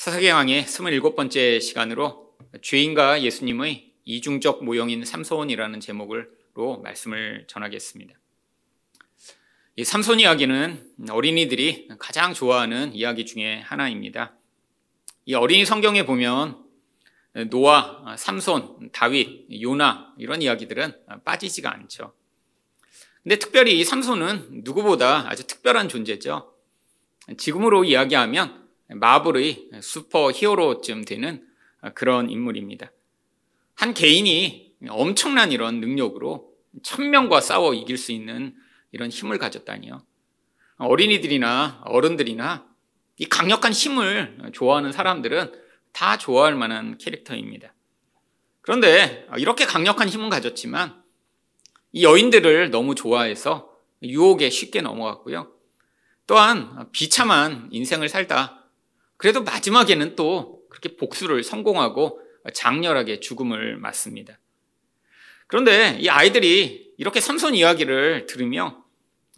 사사기 왕의 27번째 시간으로 죄인과 예수님의 이중적 모형인 삼손이라는 제목으로 말씀을 전하겠습니다. 이 삼손 이야기는 어린이들이 가장 좋아하는 이야기 중에 하나입니다. 이 어린이 성경에 보면 노아, 삼손, 다윗, 요나 이런 이야기들은 빠지지가 않죠. 근데 특별히 이 삼손은 누구보다 아주 특별한 존재죠. 지금으로 이야기하면 마블의 슈퍼 히어로쯤 되는 그런 인물입니다. 한 개인이 엄청난 이런 능력으로 천명과 싸워 이길 수 있는 이런 힘을 가졌다니요. 어린이들이나 어른들이나 이 강력한 힘을 좋아하는 사람들은 다 좋아할 만한 캐릭터입니다. 그런데 이렇게 강력한 힘은 가졌지만 이 여인들을 너무 좋아해서 유혹에 쉽게 넘어갔고요. 또한 비참한 인생을 살다 그래도 마지막에는 또 그렇게 복수를 성공하고 장렬하게 죽음을 맞습니다. 그런데 이 아이들이 이렇게 삼손 이야기를 들으며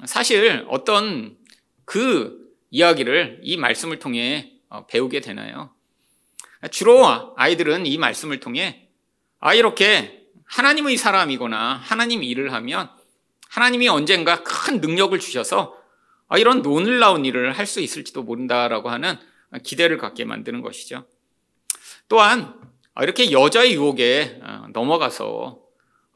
사실 어떤 그 이야기를 이 말씀을 통해 배우게 되나요? 주로 아이들은 이 말씀을 통해 아, 이렇게 하나님의 사람이거나 하나님 일을 하면 하나님이 언젠가 큰 능력을 주셔서 아, 이런 놀라운 일을 할 수 있을지도 모른다라고 하는 기대를 갖게 만드는 것이죠. 또한 이렇게 여자의 유혹에 넘어가서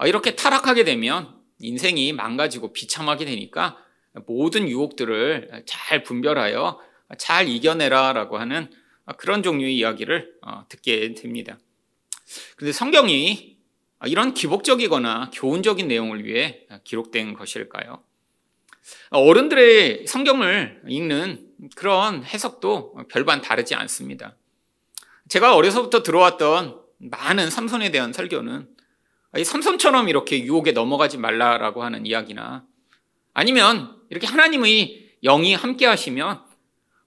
이렇게 타락하게 되면 인생이 망가지고 비참하게 되니까 모든 유혹들을 잘 분별하여 잘 이겨내라라고 하는 그런 종류의 이야기를 듣게 됩니다. 그런데 성경이 이런 기복적이거나 교훈적인 내용을 위해 기록된 것일까요? 어른들의 성경을 읽는 그런 해석도 별반 다르지 않습니다. 제가 어려서부터 들어왔던 많은 삼손에 대한 설교는 이 삼손처럼 이렇게 유혹에 넘어가지 말라라고 하는 이야기나 아니면 이렇게 하나님의 영이 함께 하시면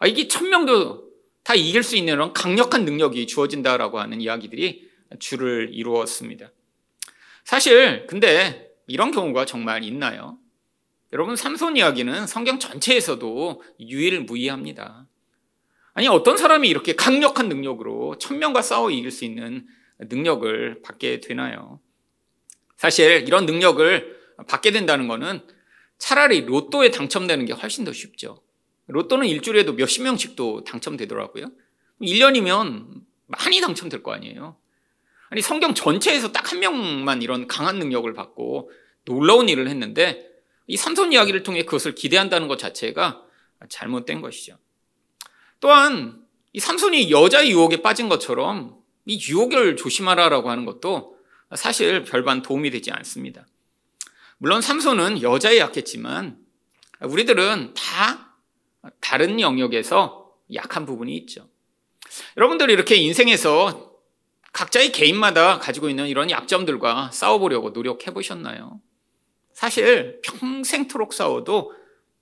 이게 천명도 다 이길 수 있는 그런 강력한 능력이 주어진다라고 하는 이야기들이 주를 이루었습니다. 사실 근데 이런 경우가 정말 있나요? 여러분 삼손 이야기는 성경 전체에서도 유일무이합니다. 아니 어떤 사람이 이렇게 강력한 능력으로 천명과 싸워 이길 수 있는 능력을 받게 되나요? 사실 이런 능력을 받게 된다는 것은 차라리 로또에 당첨되는 게 훨씬 더 쉽죠. 로또는 일주일에도 몇십 명씩도 당첨되더라고요. 1년이면 많이 당첨될 거 아니에요. 아니 성경 전체에서 딱 한 명만 이런 강한 능력을 받고 놀라운 일을 했는데 이 삼손 이야기를 통해 그것을 기대한다는 것 자체가 잘못된 것이죠. 또한 이 삼손이 여자의 유혹에 빠진 것처럼 이 유혹을 조심하라라고 하는 것도 사실 별반 도움이 되지 않습니다. 물론 삼손은 여자에 약했지만 우리들은 다 다른 영역에서 약한 부분이 있죠. 여러분들 이렇게 인생에서 각자의 개인마다 가지고 있는 이런 약점들과 싸워보려고 노력해 보셨나요? 사실 평생토록 싸워도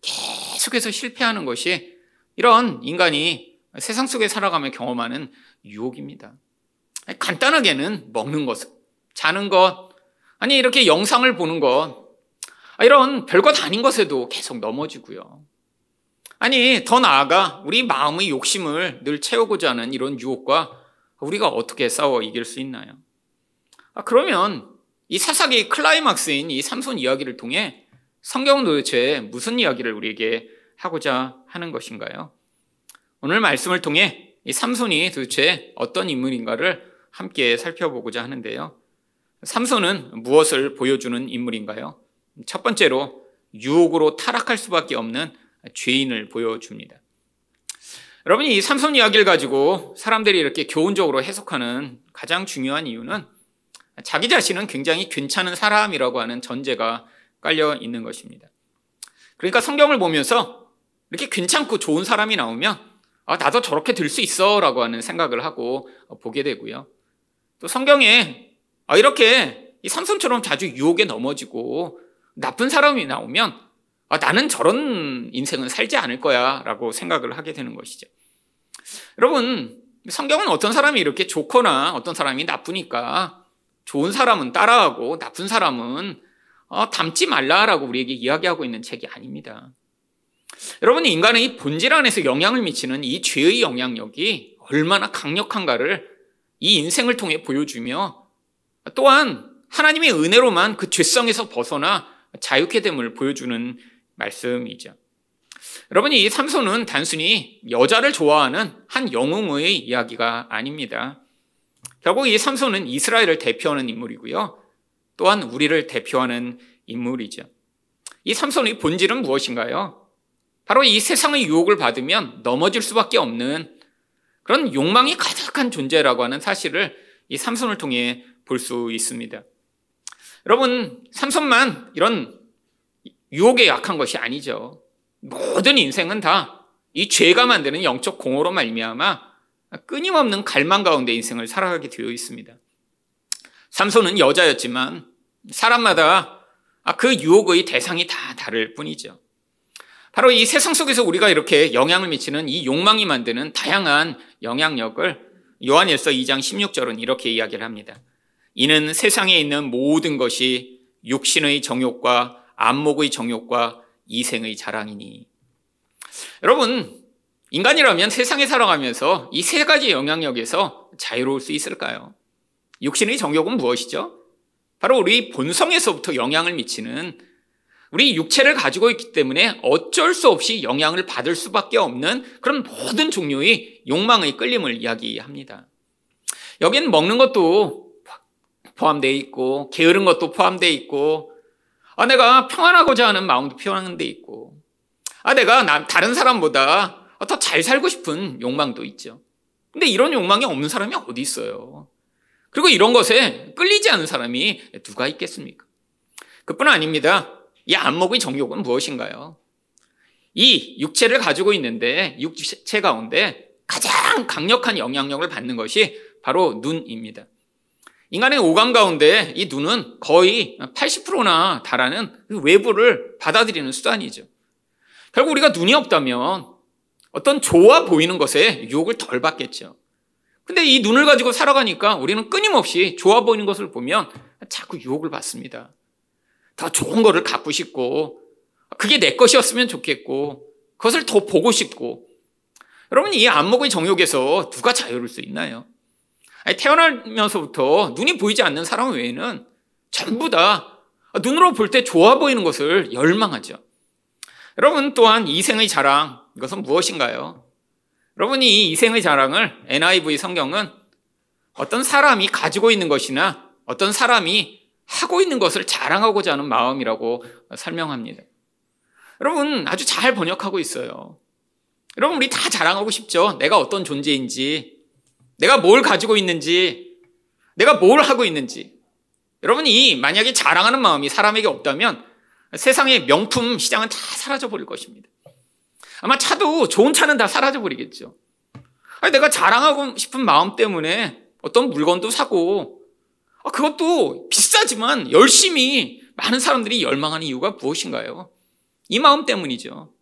계속해서 실패하는 것이 이런 인간이 세상 속에 살아가며 경험하는 유혹입니다. 간단하게는 먹는 것, 자는 것, 아니 이렇게 영상을 보는 것, 이런 별것 아닌 것에도 계속 넘어지고요. 아니 더 나아가 우리 마음의 욕심을 늘 채우고자 하는 이런 유혹과 우리가 어떻게 싸워 이길 수 있나요? 아, 그러면 이 사사기 클라이막스인 이 삼손 이야기를 통해 성경은 도대체 무슨 이야기를 우리에게 하고자 하는 것인가요? 오늘 말씀을 통해 이 삼손이 도대체 어떤 인물인가를 함께 살펴보고자 하는데요. 삼손은 무엇을 보여주는 인물인가요? 첫 번째로 유혹으로 타락할 수밖에 없는 죄인을 보여줍니다. 여러분이 이 삼손 이야기를 가지고 사람들이 이렇게 교훈적으로 해석하는 가장 중요한 이유는 자기 자신은 굉장히 괜찮은 사람이라고 하는 전제가 깔려 있는 것입니다. 그러니까 성경을 보면서 이렇게 괜찮고 좋은 사람이 나오면 아, 나도 저렇게 될 수 있어 라고 하는 생각을 하고 보게 되고요. 또 성경에 아, 이렇게 이 삼손처럼 자주 유혹에 넘어지고 나쁜 사람이 나오면 아, 나는 저런 인생은 살지 않을 거야 라고 생각을 하게 되는 것이죠. 여러분, 성경은 어떤 사람이 이렇게 좋거나 어떤 사람이 나쁘니까 좋은 사람은 따라하고 나쁜 사람은 어, 닮지 말라라고 우리에게 이야기하고 있는 책이 아닙니다. 여러분, 인간의 본질 안에서 영향을 미치는 이 죄의 영향력이 얼마나 강력한가를 이 인생을 통해 보여주며 또한 하나님의 은혜로만 그 죄성에서 벗어나 자유케 됨을 보여주는 말씀이죠. 여러분, 이 삼손은 단순히 여자를 좋아하는 한 영웅의 이야기가 아닙니다. 결국 이 삼손은 이스라엘을 대표하는 인물이고요. 또한 우리를 대표하는 인물이죠. 이 삼손의 본질은 무엇인가요? 바로 이 세상의 유혹을 받으면 넘어질 수밖에 없는 그런 욕망이 가득한 존재라고 하는 사실을 이 삼손을 통해 볼 수 있습니다. 여러분, 삼손만 이런 유혹에 약한 것이 아니죠. 모든 인생은 다 이 죄가 만드는 영적 공허로 말미암아 끊임없는 갈망 가운데 인생을 살아가게 되어 있습니다. 삼손은 여자였지만 사람마다 그 유혹의 대상이 다 다를 뿐이죠. 바로 이 세상 속에서 우리가 이렇게 영향을 미치는 이 욕망이 만드는 다양한 영향력을 요한일서 2장 16절은 이렇게 이야기를 합니다. 이는 세상에 있는 모든 것이 육신의 정욕과 안목의 정욕과 이생의 자랑이니. 여러분, 인간이라면 세상에 살아가면서 이 세 가지 영향력에서 자유로울 수 있을까요? 육신의 정욕은 무엇이죠? 바로 우리 본성에서부터 영향을 미치는 우리 육체를 가지고 있기 때문에 어쩔 수 없이 영향을 받을 수밖에 없는 그런 모든 종류의 욕망의 끌림을 이야기합니다. 여기는 먹는 것도 포함되어 있고, 게으른 것도 포함되어 있고, 아, 내가 평안하고자 하는 마음도 표현돼 있고, 아, 내가 남, 다른 사람보다 더 잘 살고 싶은 욕망도 있죠. 근데 이런 욕망이 없는 사람이 어디 있어요? 그리고 이런 것에 끌리지 않는 사람이 누가 있겠습니까? 그뿐 아닙니다. 이 안목의 정욕은 무엇인가요? 이 육체를 가지고 있는데 육체 가운데 가장 강력한 영향력을 받는 것이 바로 눈입니다. 인간의 오감 가운데 이 눈은 거의 80%나 달하는 그 외부를 받아들이는 수단이죠. 결국 우리가 눈이 없다면 어떤 좋아 보이는 것에 유혹을 덜 받겠죠. 근데 이 눈을 가지고 살아가니까 우리는 끊임없이 좋아 보이는 것을 보면 자꾸 유혹을 받습니다. 더 좋은 거를 갖고 싶고, 그게 내 것이었으면 좋겠고, 그것을 더 보고 싶고. 여러분, 이 안목의 정욕에서 누가 자유로울 수 있나요? 태어나면서부터 눈이 보이지 않는 사람 외에는 전부 다 눈으로 볼 때 좋아 보이는 것을 열망하죠. 여러분 또한 이 생의 자랑, 이것은 무엇인가요? 여러분이 이 이생의 자랑을 NIV 성경은 어떤 사람이 가지고 있는 것이나 어떤 사람이 하고 있는 것을 자랑하고자 하는 마음이라고 설명합니다. 여러분 아주 잘 번역하고 있어요. 여러분 우리 다 자랑하고 싶죠? 내가 어떤 존재인지, 내가 뭘 가지고 있는지, 내가 뭘 하고 있는지. 여러분이 만약에 자랑하는 마음이 사람에게 없다면 세상의 명품 시장은 다 사라져 버릴 것입니다. 아마 차도 좋은 차는 다 사라져 버리겠죠. 아니, 내가 자랑하고 싶은 마음 때문에 어떤 물건도 사고 아, 그것도 비싸지만 열심히 많은 사람들이 열망하는 이유가 무엇인가요? 이 마음 때문이죠.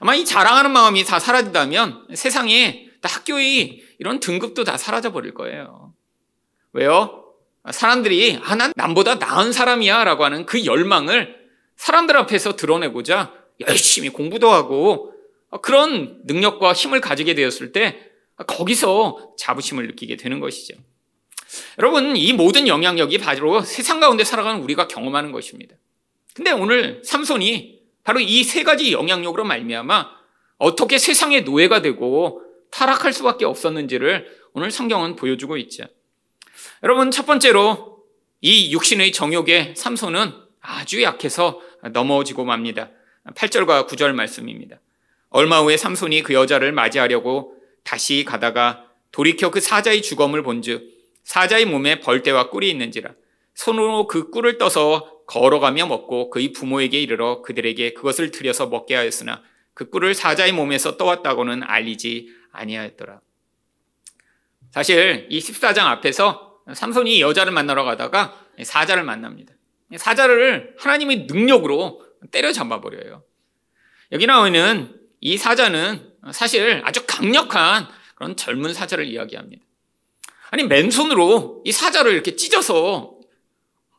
아마 이 자랑하는 마음이 다 사라진다면 세상에 학교의 이런 등급도 다 사라져 버릴 거예요. 왜요? 사람들이 아, 난 남보다 나은 사람이야 라고 하는 그 열망을 사람들 앞에서 드러내고자 열심히 공부도 하고 그런 능력과 힘을 가지게 되었을 때 거기서 자부심을 느끼게 되는 것이죠. 여러분, 이 모든 영향력이 바로 세상 가운데 살아가는 우리가 경험하는 것입니다. 근데 오늘 삼손이 바로 이 세 가지 영향력으로 말미암아 어떻게 세상의 노예가 되고 타락할 수밖에 없었는지를 오늘 성경은 보여주고 있죠. 여러분, 첫 번째로 이 육신의 정욕의 삼손은 아주 약해서 넘어지고 맙니다. 8절과 9절 말씀입니다. 얼마 후에 삼손이 그 여자를 맞이하려고 다시 가다가 돌이켜 그 사자의 주검을 본즉 사자의 몸에 벌떼와 꿀이 있는지라 손으로 그 꿀을 떠서 걸어가며 먹고 그의 부모에게 이르러 그들에게 그것을 들여서 먹게 하였으나 그 꿀을 사자의 몸에서 떠왔다고는 알리지 아니하였더라. 사실 이 14장 앞에서 삼손이 여자를 만나러 가다가 사자를 만납니다. 사자를 하나님의 능력으로 때려잡아 버려요. 여기 나오는 이 사자는 사실 아주 강력한 그런 젊은 사자를 이야기합니다. 아니 맨손으로 이 사자를 이렇게 찢어서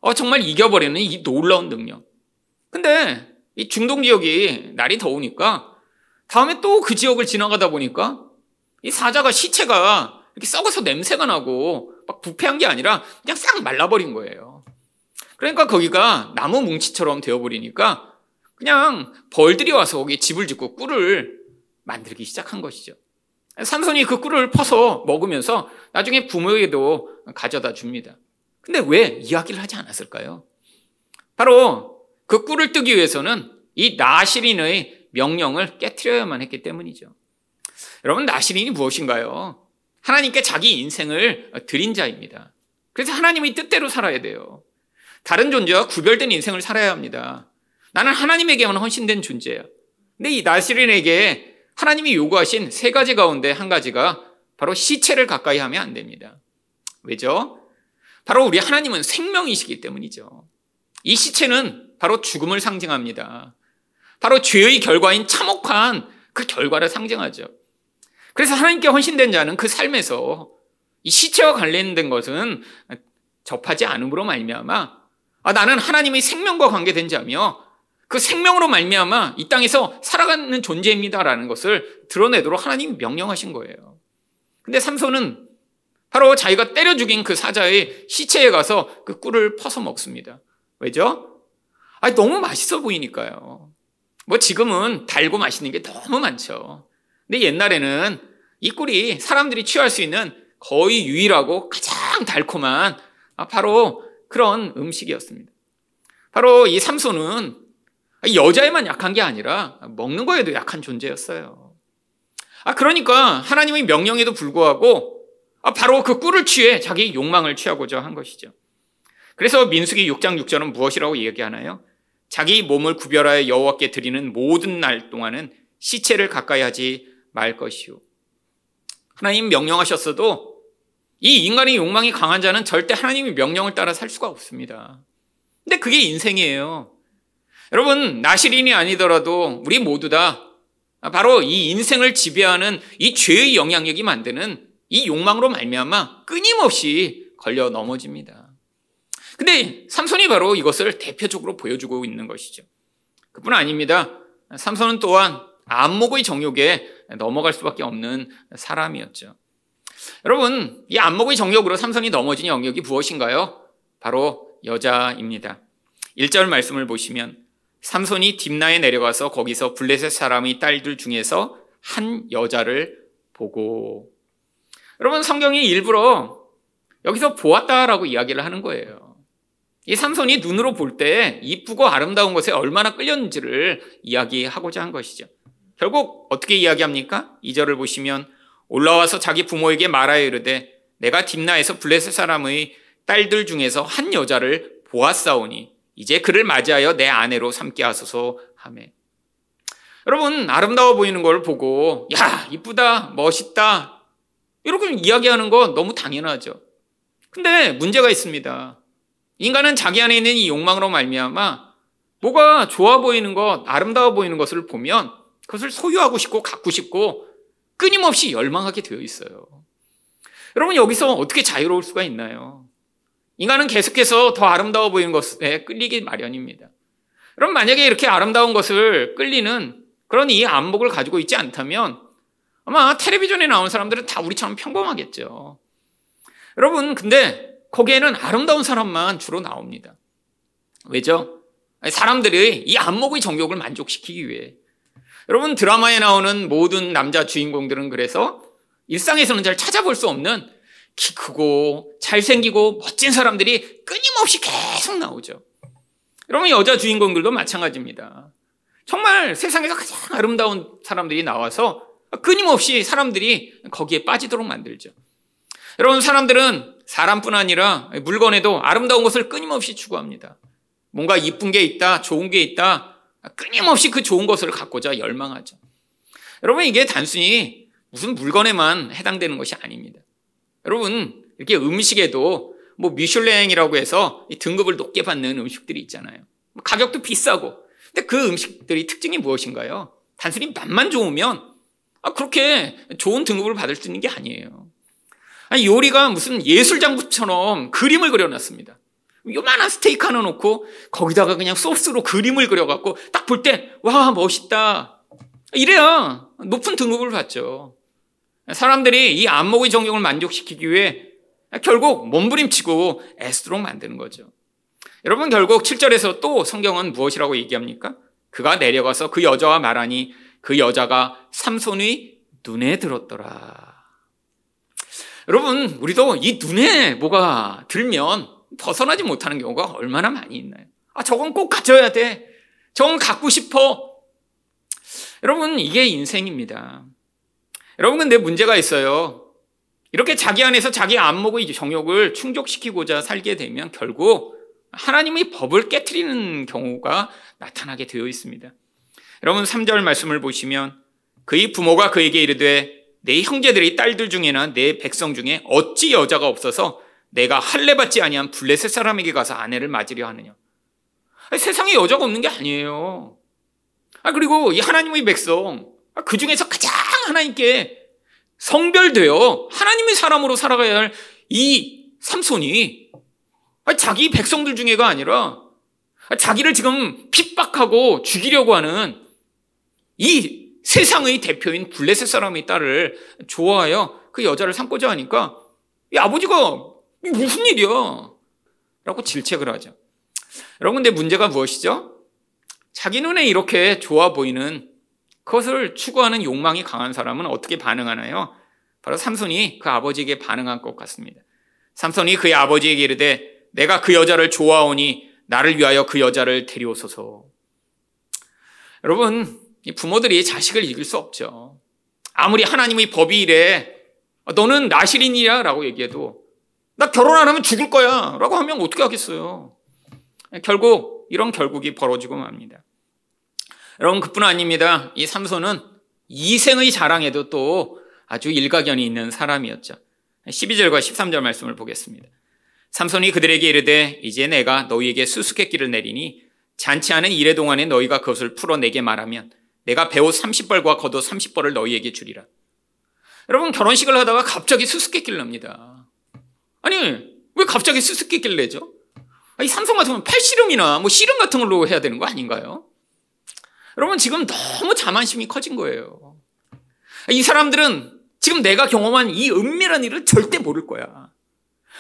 어, 정말 이겨버리는 이 놀라운 능력. 근데 이 중동 지역이 날이 더우니까 다음에 또 그 지역을 지나가다 보니까 이 사자가 시체가 이렇게 썩어서 냄새가 나고 막 부패한 게 아니라 그냥 싹 말라버린 거예요. 그러니까 거기가 나무 뭉치처럼 되어버리니까 그냥 벌들이 와서 거기에 집을 짓고 꿀을 만들기 시작한 것이죠. 삼손이 그 꿀을 퍼서 먹으면서 나중에 부모에게도 가져다 줍니다. 근데 왜 이야기를 하지 않았을까요? 바로 그 꿀을 뜨기 위해서는 이 나시린의 명령을 깨뜨려야만 했기 때문이죠. 여러분, 나시린이 무엇인가요? 하나님께 자기 인생을 드린 자입니다. 그래서 하나님의 뜻대로 살아야 돼요. 다른 존재와 구별된 인생을 살아야 합니다. 나는 하나님에게만 헌신된 존재야. 근데 이 나시린에게 하나님이 요구하신 세 가지 가운데 한 가지가 바로 시체를 가까이 하면 안 됩니다. 왜죠? 바로 우리 하나님은 생명이시기 때문이죠. 이 시체는 바로 죽음을 상징합니다. 바로 죄의 결과인 참혹한 그 결과를 상징하죠. 그래서 하나님께 헌신된 자는 그 삶에서 이 시체와 관련된 것은 접하지 않음으로 말미암아 아, 나는 하나님의 생명과 관계된 자며 그 생명으로 말미암아 이 땅에서 살아가는 존재입니다라는 것을 드러내도록 하나님이 명령하신 거예요. 근데 삼손은 바로 자기가 때려 죽인 그 사자의 시체에 가서 그 꿀을 퍼서 먹습니다. 왜죠? 아, 너무 맛있어 보이니까요. 뭐 지금은 달고 맛있는 게 너무 많죠. 근데 옛날에는 이 꿀이 사람들이 취할 수 있는 거의 유일하고 가장 달콤한 아, 바로 그런 음식이었습니다. 바로 이 삼손은 여자에만 약한 게 아니라 먹는 거에도 약한 존재였어요. 아, 그러니까 하나님의 명령에도 불구하고 아, 바로 그 꿀을 취해 자기 욕망을 취하고자 한 것이죠. 그래서 민수기 6장 6절은 무엇이라고 얘기하나요? 자기 몸을 구별하여 여호와께 드리는 모든 날 동안은 시체를 가까이 하지 말 것이요. 하나님 명령하셨어도 이 인간의 욕망이 강한 자는 절대 하나님의 명령을 따라 살 수가 없습니다. 근데 그게 인생이에요. 여러분, 나시린이 아니더라도 우리 모두 다 바로 이 인생을 지배하는 이 죄의 영향력이 만드는 이 욕망으로 말미암아 끊임없이 걸려 넘어집니다. 근데 삼손이 바로 이것을 대표적으로 보여주고 있는 것이죠. 그뿐 아닙니다. 삼손은 또한 안목의 정욕에 넘어갈 수밖에 없는 사람이었죠. 여러분, 이 안목의 정욕으로 삼손이 넘어진 영역이 무엇인가요? 바로 여자입니다. 1절 말씀을 보시면 삼손이 딥나에 내려가서 거기서 블레셋 사람의 딸들 중에서 한 여자를 보고 여러분 성경이 일부러 여기서 보았다라고 이야기를 하는 거예요. 이 삼손이 눈으로 볼 때 이쁘고 아름다운 것에 얼마나 끌렸는지를 이야기하고자 한 것이죠. 결국 어떻게 이야기합니까? 2절을 보시면 올라와서 자기 부모에게 말하여 이르되 내가 딥나에서 블레셋 사람의 딸들 중에서 한 여자를 보았사오니 이제 그를 맞이하여 내 아내로 삼게 하소서 하매. 여러분 아름다워 보이는 걸 보고 야 이쁘다 멋있다 이렇게 이야기하는 건 너무 당연하죠. 근데 문제가 있습니다. 인간은 자기 안에 있는 이 욕망으로 말미암아 뭐가 좋아 보이는 것, 아름다워 보이는 것을 보면 그것을 소유하고 싶고 갖고 싶고 끊임없이 열망하게 되어 있어요. 여러분 여기서 어떻게 자유로울 수가 있나요? 인간은 계속해서 더 아름다워 보이는 것에 끌리기 마련입니다. 여러분 만약에 이렇게 아름다운 것을 끌리는 그런 이 안목을 가지고 있지 않다면 아마 텔레비전에 나온 사람들은 다 우리처럼 평범하겠죠. 여러분 근데 거기에는 아름다운 사람만 주로 나옵니다. 왜죠? 사람들이 이 안목의 정욕을 만족시키기 위해. 여러분 드라마에 나오는 모든 남자 주인공들은 그래서 일상에서는 잘 찾아볼 수 없는 키 크고 잘생기고 멋진 사람들이 끊임없이 계속 나오죠. 여러분 여자 주인공들도 마찬가지입니다. 정말 세상에서 가장 아름다운 사람들이 나와서 끊임없이 사람들이 거기에 빠지도록 만들죠. 여러분 사람들은 사람뿐 아니라 물건에도 아름다운 것을 끊임없이 추구합니다. 뭔가 이쁜 게 있다, 좋은 게 있다, 끊임없이 그 좋은 것을 갖고자 열망하죠. 여러분, 이게 단순히 무슨 물건에만 해당되는 것이 아닙니다. 여러분, 이렇게 음식에도 뭐 미슐랭이라고 해서 등급을 높게 받는 음식들이 있잖아요. 가격도 비싸고. 근데 그 음식들이 특징이 무엇인가요? 단순히 맛만 좋으면 아, 그렇게 좋은 등급을 받을 수 있는 게 아니에요. 아니, 요리가 무슨 예술 장부처럼 그림을 그려놨습니다. 요만한 스테이크 하나 놓고 거기다가 그냥 소스로 그림을 그려갖고 딱 볼 때, 와, 멋있다. 이래야 높은 등급을 받죠. 사람들이 이 안목의 정욕을 만족시키기 위해 결국 몸부림치고 애쓰도록 만드는 거죠. 여러분 결국 7절에서 또 성경은 무엇이라고 얘기합니까? 그가 내려가서 그 여자와 말하니 그 여자가 삼손의 눈에 들었더라. 여러분, 우리도 이 눈에 뭐가 들면 벗어나지 못하는 경우가 얼마나 많이 있나요? 아, 저건 꼭 가져야 돼. 저건 갖고 싶어. 여러분, 이게 인생입니다. 여러분, 근데 문제가 있어요. 이렇게 자기 안에서 자기 안목의 정욕을 충족시키고자 살게 되면 결국 하나님의 법을 깨뜨리는 경우가 나타나게 되어 있습니다. 여러분 3절 말씀을 보시면 그의 부모가 그에게 이르되 내 형제들의 딸들 중에나 내 백성 중에 어찌 여자가 없어서 내가 할례 받지 아니한 블레셋 사람에게 가서 아내를 맞으려 하느냐. 아니, 세상에 여자가 없는 게 아니에요. 아, 그리고 이 하나님의 백성 아, 그 중에서 가장 하나님께 성별되어 하나님의 사람으로 살아가야 할 이 삼손이 자기 백성들 중에가 아니라 자기를 지금 핍박하고 죽이려고 하는 이 세상의 대표인 블레셋 사람의 딸을 좋아하여 그 여자를 삼고자 하니까 이 아버지가 무슨 일이야? 라고 질책을 하죠. 여러분, 근데 문제가 무엇이죠? 자기 눈에 이렇게 좋아 보이는 그것을 추구하는 욕망이 강한 사람은 어떻게 반응하나요? 바로 삼손이 그 아버지에게 반응한 것 같습니다. 삼손이 그의 아버지에게 이르되 내가 그 여자를 좋아하오니 나를 위하여 그 여자를 데려오소서. 여러분, 부모들이 자식을 이길 수 없죠. 아무리 하나님의 법이 이래, 너는 나실인이야 라고 얘기해도, 나 결혼 안 하면 죽을 거야 라고 하면 어떻게 하겠어요. 결국, 이런 결국이 벌어지고 맙니다. 여러분, 그뿐 아닙니다. 이 삼손은 이생의 자랑에도 또 아주 일가견이 있는 사람이었죠. 12절과 13절 말씀을 보겠습니다. 삼손이 그들에게 이르되 이제 내가 너희에게 수수께끼를 내리니 잔치하는 이래 동안에 너희가 그것을 풀어내게 말하면 내가 배옷 30벌과 겉옷 30벌을 너희에게 주리라. 여러분 결혼식을 하다가 갑자기 수수께끼를 납니다. 아니 왜 갑자기 수수께끼를 내죠? 이 삼성 같으면 팔씨름이나 뭐 씨름 같은 걸로 해야 되는 거 아닌가요? 여러분 지금 너무 자만심이 커진 거예요. 이 사람들은 지금 내가 경험한 이 은밀한 일을 절대 모를 거야.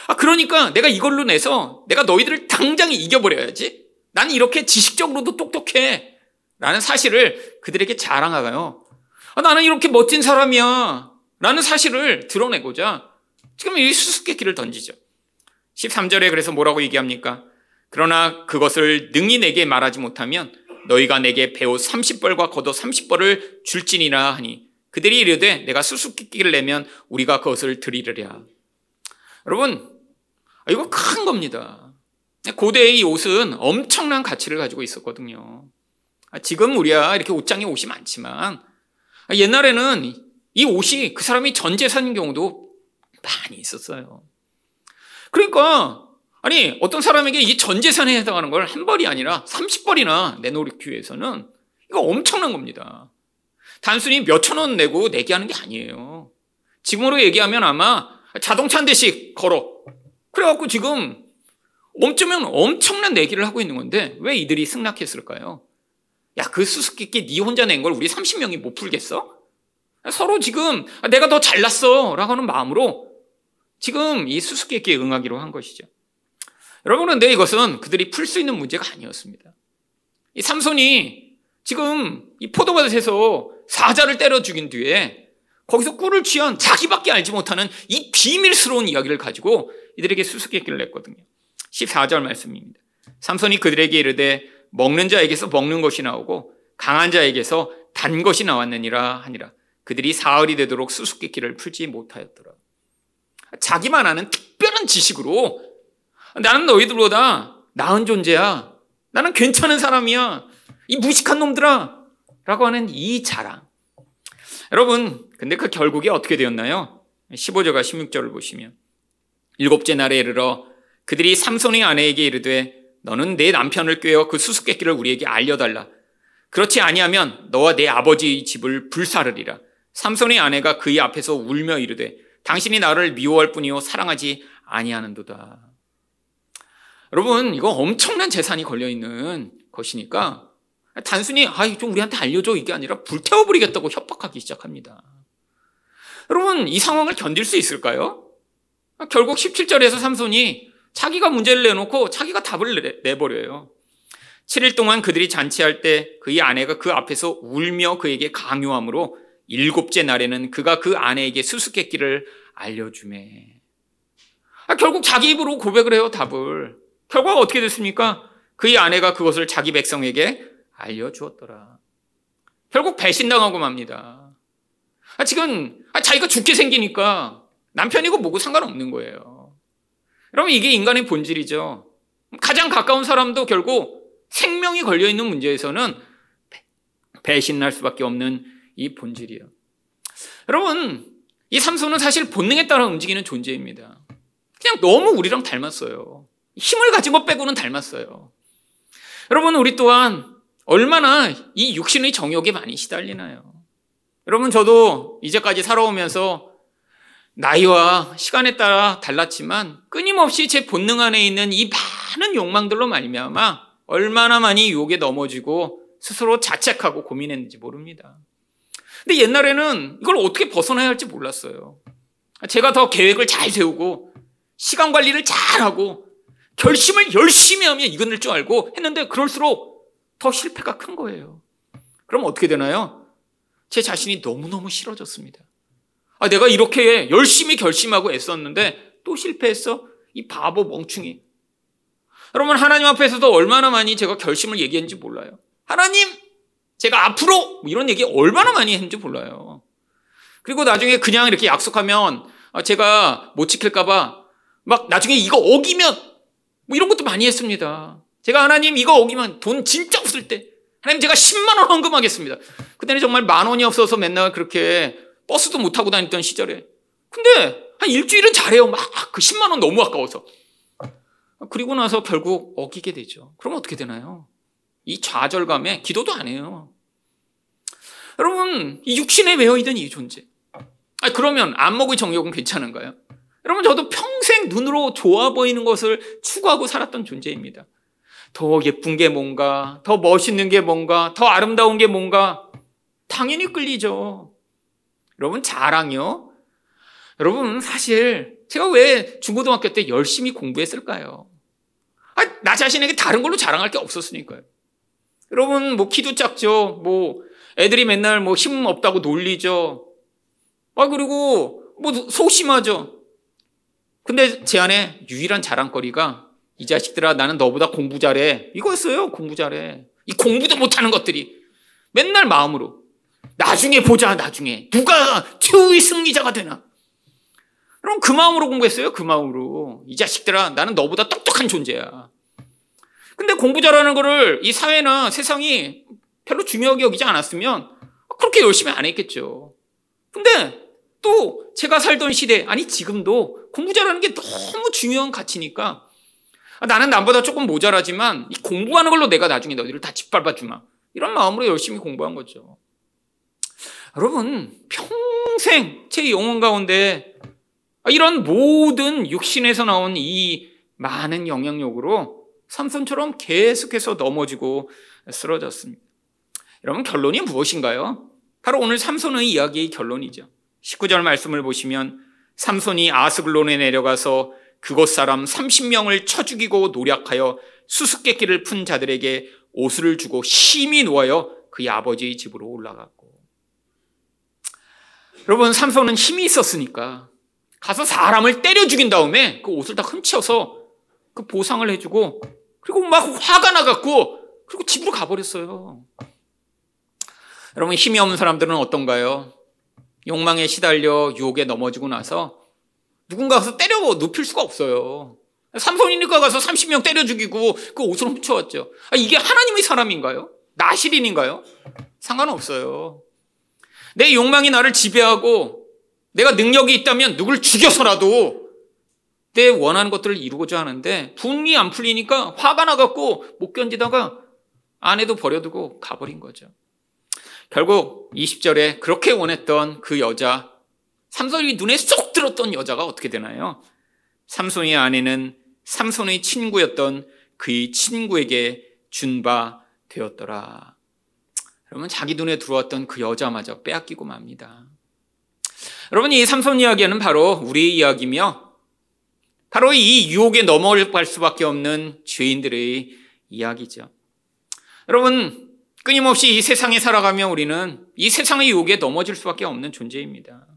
아, 그러니까 내가 이걸로 내서 내가 너희들을 당장 이겨버려야지. 나는 이렇게 지식적으로도 똑똑해. 라는 사실을 그들에게 자랑하가요. 아, 나는 이렇게 멋진 사람이야. 라는 사실을 드러내고자 지금 이 수수께끼를 던지죠. 13절에 그래서 뭐라고 얘기합니까? 그러나 그것을 능히 내게 말하지 못하면 너희가 내게 배우 30벌과 겉옷 30벌을 줄지니라 하니 그들이 이르되 내가 수수께끼를 내면 우리가 그것을 드리려랴. 여러분 아, 이거 큰 겁니다. 고대의 이 옷은 엄청난 가치를 가지고 있었거든요. 아, 지금 우리야 이렇게 옷장에 옷이 많지만 아, 옛날에는 이 옷이 그 사람이 전 재산인 경우도 많이 있었어요. 그러니까 아니 어떤 사람에게 이 전 재산에 해당하는 걸 한 벌이 아니라 30벌이나 내놓기 위해서는 이거 엄청난 겁니다. 단순히 몇천 원 내고 내게 하는 게 아니에요. 지금으로 얘기하면 아마 자동차 한 대씩 걸어 그래갖고 지금 엄쩌면 엄청난 내기를 하고 있는 건데 왜 이들이 승낙했을까요? 야, 그 수수께끼 네 혼자 낸 걸 우리 30명이 못 풀겠어? 서로 지금 내가 더 잘났어 라고 하는 마음으로 지금 이 수수께끼에 응하기로 한 것이죠. 여러분, 근데 이것은 그들이 풀 수 있는 문제가 아니었습니다. 이 삼손이 지금 이 포도밭에서 사자를 때려 죽인 뒤에 거기서 꿀을 취한 자기밖에 알지 못하는 이 비밀스러운 이야기를 가지고 이들에게 수수께끼를 냈거든요. 14절 말씀입니다. 삼손이 그들에게 이르되 먹는 자에게서 먹는 것이 나오고 강한 자에게서 단 것이 나왔느니라 하니라. 그들이 사흘이 되도록 수수께끼를 풀지 못하였더라. 자기만 아는 특별한 지식으로 나는 너희들보다 나은 존재야. 나는 괜찮은 사람이야. 이 무식한 놈들아. 라고 하는 이 자랑. 여러분, 근데 그 결국이 어떻게 되었나요? 15절과 16절을 보시면 일곱째 날에 이르러 그들이 삼손의 아내에게 이르되 너는 내 남편을 꿰어 그 수수께끼를 우리에게 알려달라. 그렇지 아니하면 너와 내 아버지 집을 불사르리라. 삼손의 아내가 그의 앞에서 울며 이르되 당신이 나를 미워할 뿐이요 사랑하지 아니하는도다. 여러분 이거 엄청난 재산이 걸려 있는 것이니까 단순히 아좀 우리한테 알려줘 이게 아니라 불태워버리겠다고 협박하기 시작합니다. 여러분, 이 상황을 견딜 수 있을까요? 결국 17절에서 삼손이 자기가 문제를 내놓고 자기가 답을 내버려요. 7일 동안 그들이 잔치할 때 그의 아내가 그 앞에서 울며 그에게 강요함으로 일곱째 날에는 그가 그 아내에게 수수께끼를 알려주매. 아, 결국 자기 입으로 고백을 해요, 답을. 결과가 어떻게 됐습니까? 그의 아내가 그것을 자기 백성에게 알려주었더라. 결국 배신당하고 맙니다. 아, 지금 아, 자기가 죽게 생기니까 남편이고 뭐고 상관없는 거예요. 여러분, 이게 인간의 본질이죠. 가장 가까운 사람도 결국 생명이 걸려있는 문제에서는 배신할 수밖에 없는 이 본질이에요. 여러분, 이 삼손은 사실 본능에 따라 움직이는 존재입니다. 그냥 너무 우리랑 닮았어요. 힘을 가진 것 빼고는 닮았어요. 여러분, 우리 또한 얼마나 이 육신의 정욕에 많이 시달리나요? 여러분, 저도 이제까지 살아오면서 나이와 시간에 따라 달랐지만 끊임없이 제 본능 안에 있는 이 많은 욕망들로 말미암아 얼마나 많이 유혹에 넘어지고 스스로 자책하고 고민했는지 모릅니다. 근데 옛날에는 이걸 어떻게 벗어나야 할지 몰랐어요. 제가 더 계획을 잘 세우고 시간 관리를 잘 하고 결심을 열심히 하면 이겨낼 줄 알고 했는데 그럴수록 더 실패가 큰 거예요. 그럼 어떻게 되나요? 제 자신이 너무너무 싫어졌습니다. 아, 내가 이렇게 열심히 결심하고 애썼는데 또 실패했어? 이 바보 멍충이. 여러분, 하나님 앞에서도 얼마나 많이 제가 결심을 얘기했는지 몰라요. 하나님, 제가 앞으로 뭐 이런 얘기 얼마나 많이 했는지 몰라요. 그리고 나중에 그냥 이렇게 약속하면 아, 제가 못 지킬까봐 막 나중에 이거 어기면 뭐 이런 것도 많이 했습니다. 제가 하나님 이거 어기면 돈 진짜 없을 때 하나님 제가 10만 원 헌금하겠습니다. 그때는 정말 만 원이 없어서 맨날 그렇게 버스도 못 타고 다녔던 시절에. 근데 한 일주일은 잘해요. 막 그 10만 원 너무 아까워서. 그리고 나서 결국 어기게 되죠. 그럼 어떻게 되나요? 이 좌절감에 기도도 안 해요. 여러분, 이 육신에 매여있던 이 존재. 아 그러면 안목의 정욕은 괜찮은가요? 여러분, 저도 평생 눈으로 좋아 보이는 것을 추구하고 살았던 존재입니다. 더 예쁜 게 뭔가, 더 멋있는 게 뭔가, 더 아름다운 게 뭔가, 당연히 끌리죠. 여러분, 자랑이요? 여러분, 사실, 제가 왜 중고등학교 때 열심히 공부했을까요? 아, 나 자신에게 다른 걸로 자랑할 게 없었으니까요. 여러분, 뭐, 키도 작죠. 뭐, 애들이 맨날 뭐, 힘 없다고 놀리죠. 아, 그리고, 뭐, 소심하죠. 근데 제 안에 유일한 자랑거리가 이 자식들아, 나는 너보다 공부 잘해. 이거였어요, 공부 잘해. 이 공부도 못하는 것들이. 맨날 마음으로. 나중에 보자, 나중에. 누가 최후의 승리자가 되나. 그럼 그 마음으로 공부했어요, 그 마음으로. 이 자식들아, 나는 너보다 똑똑한 존재야. 근데 공부 잘하는 거를 이 사회나 세상이 별로 중요하게 여기지 않았으면 그렇게 열심히 안 했겠죠. 근데 또 제가 살던 시대, 아니 지금도 공부 잘하는 게 너무 중요한 가치니까 나는 남보다 조금 모자라지만 이 공부하는 걸로 내가 나중에 너희를 다 짓밟아 주마. 이런 마음으로 열심히 공부한 거죠. 여러분, 평생 제 영혼 가운데 이런 모든 육신에서 나온 이 많은 영향력으로 삼손처럼 계속해서 넘어지고 쓰러졌습니다. 여러분 결론이 무엇인가요? 바로 오늘 삼손의 이야기의 결론이죠. 19절 말씀을 보시면 삼손이 아스글론에 내려가서 그곳 사람 30명을 쳐 죽이고 노력하여 수수께끼를 푼 자들에게 옷을 주고 심히 놓아여 그의 아버지의 집으로 올라갔고 여러분 삼손은 힘이 있었으니까 가서 사람을 때려 죽인 다음에 그 옷을 다 훔쳐서 그 보상을 해주고 그리고 막 화가 나갖고 그리고 집으로 가버렸어요. 여러분 힘이 없는 사람들은 어떤가요? 욕망에 시달려 유혹에 넘어지고 나서 누군가 가서 때려 눕힐 수가 없어요. 삼손이니까 가서 30명 때려 죽이고 그 옷을 훔쳐왔죠. 아, 이게 하나님의 사람인가요? 나실인인가요? 상관없어요. 내 욕망이 나를 지배하고 내가 능력이 있다면 누굴 죽여서라도 내 원하는 것들을 이루고자 하는데 분이 안 풀리니까 화가 나갖고 못 견디다가 아내도 버려두고 가버린 거죠. 결국 20절에 그렇게 원했던 그 여자, 삼손이 눈에 쏙 들었던 여자가 어떻게 되나요? 삼손의 아내는 삼손의 친구였던 그의 친구에게 준 바 되었더라. 여러분, 자기 눈에 들어왔던 그 여자마저 빼앗기고 맙니다. 여러분, 이 삼손 이야기는 바로 우리 이야기며 바로 이 유혹에 넘어갈 수밖에 없는 죄인들의 이야기죠. 여러분, 끊임없이 이 세상에 살아가며 우리는 이 세상의 유혹에 넘어질 수밖에 없는 존재입니다.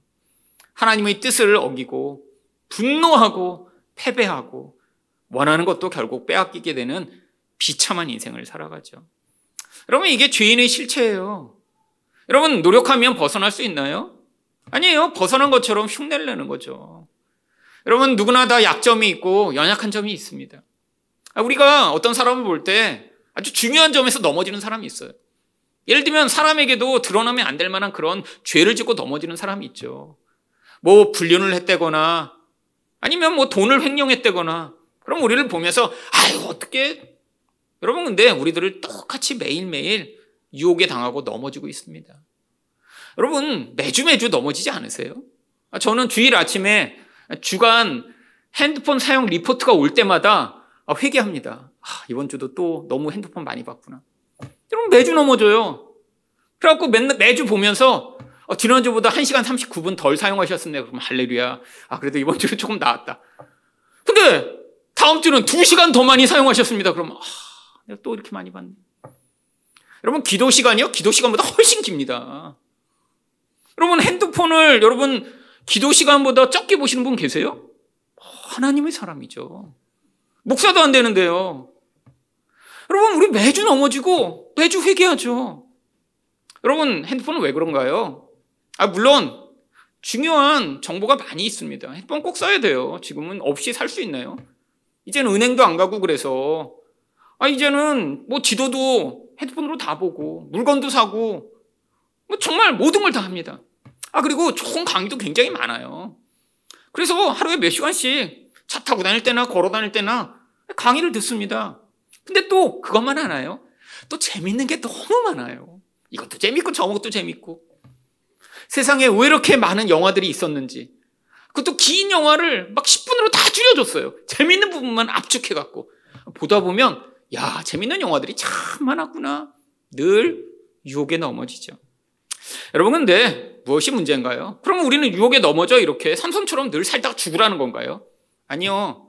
하나님의 뜻을 어기고 분노하고 패배하고 원하는 것도 결국 빼앗기게 되는 비참한 인생을 살아가죠. 여러분, 이게 죄인의 실체예요. 여러분, 노력하면 벗어날 수 있나요? 아니에요. 벗어난 것처럼 흉내를 내는 거죠. 여러분, 누구나 다 약점이 있고 연약한 점이 있습니다. 아, 우리가 어떤 사람을 볼 때 아주 중요한 점에서 넘어지는 사람이 있어요. 예를 들면 사람에게도 드러나면 안 될 만한 그런 죄를 짓고 넘어지는 사람이 있죠. 뭐 불륜을 했다거나 아니면 뭐 돈을 횡령했다거나 그럼 우리를 보면서 아유 어떻게 여러분 근데 우리들을 똑같이 매일매일 유혹에 당하고 넘어지고 있습니다. 여러분 매주 매주 넘어지지 않으세요? 아, 저는 주일 아침에 주간 핸드폰 사용 리포트가 올 때마다 아, 회개합니다. 아, 이번 주도 또 너무 핸드폰 많이 봤구나. 여러분 매주 넘어져요. 그래갖고 맨날 매주 보면서 어, 지난주보다 1시간 39분 덜 사용하셨었네요. 그럼 할렐루야. 아, 그래도 이번 주는 조금 나았다. 근데 다음 주는 2시간 더 많이 사용하셨습니다. 그럼 아, 내가 또 이렇게 많이 봤네. 여러분 기도 시간이요? 기도 시간보다 훨씬 깁니다. 여러분 핸드폰을 여러분 기도 시간보다 적게 보시는 분 계세요? 하나님의 사람이죠. 목사도 안 되는데요. 여러분 우리 매주 넘어지고 매주 회개하죠. 여러분 핸드폰은 왜 그런가요? 아 물론 중요한 정보가 많이 있습니다. 핸드폰 꼭 써야 돼요. 지금은 없이 살 수 있나요? 이제는 은행도 안 가고 그래서 아 이제는 뭐 지도도 핸드폰으로 다 보고 물건도 사고 뭐 정말 모든 걸 다 합니다. 아 그리고 좋은 강의도 굉장히 많아요. 그래서 하루에 몇 시간씩 차 타고 다닐 때나 걸어 다닐 때나 강의를 듣습니다. 근데 또 그것만 하나요? 또 재밌는 게 너무 많아요. 이것도 재밌고 저것도 재밌고. 세상에 왜 이렇게 많은 영화들이 있었는지. 그것도 긴 영화를 막 10분으로 다 줄여줬어요. 재밌는 부분만 압축해갖고. 보다 보면, 야, 재밌는 영화들이 참 많았구나. 늘 유혹에 넘어지죠. 여러분, 근데 무엇이 문제인가요? 그러면 우리는 유혹에 넘어져 이렇게 삼손처럼 늘 살다가 죽으라는 건가요? 아니요.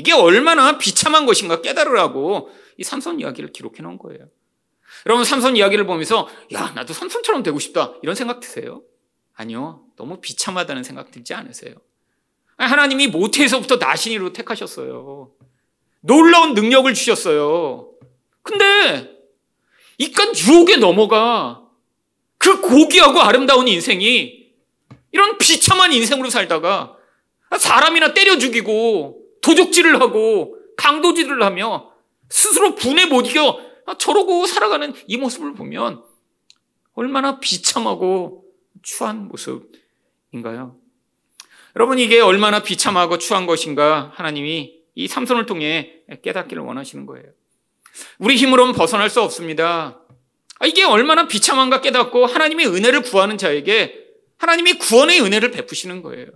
이게 얼마나 비참한 것인가 깨달으라고 이 삼손 이야기를 기록해 놓은 거예요. 여러분 삼손 이야기를 보면서 야 나도 삼손처럼 되고 싶다 이런 생각 드세요? 아니요. 너무 비참하다는 생각 들지 않으세요? 하나님이 모태에서부터 나신이로 택하셨어요. 놀라운 능력을 주셨어요. 근데 이깟 유혹에 넘어가 그 고귀하고 아름다운 인생이 이런 비참한 인생으로 살다가 사람이나 때려 죽이고 도적질을 하고 강도질을 하며 스스로 분에 못 이겨 저러고 살아가는 이 모습을 보면 얼마나 비참하고 추한 모습인가요? 여러분 이게 얼마나 비참하고 추한 것인가 하나님이 이 삼손을 통해 깨닫기를 원하시는 거예요. 우리 힘으로는 벗어날 수 없습니다. 아, 이게 얼마나 비참한가 깨닫고 하나님의 은혜를 구하는 자에게 하나님이 구원의 은혜를 베푸시는 거예요.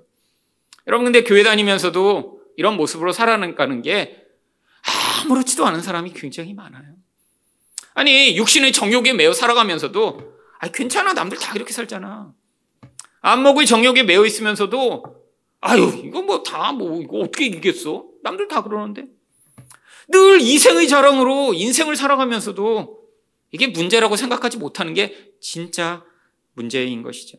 여러분 근데 교회 다니면서도 이런 모습으로 살아가는 게 아무렇지도 않은 사람이 굉장히 많아요. 아니 육신의 정욕에 매여 살아가면서도 아 괜찮아 남들 다 이렇게 살잖아. 안목의 정욕에 매여 있으면서도 아유 이거 뭐 다뭐 뭐 이거 어떻게 이기겠어? 남들 다 그러는데 늘 이생의 자랑으로 인생을 살아가면서도 이게 문제라고 생각하지 못하는 게 진짜 문제인 것이죠.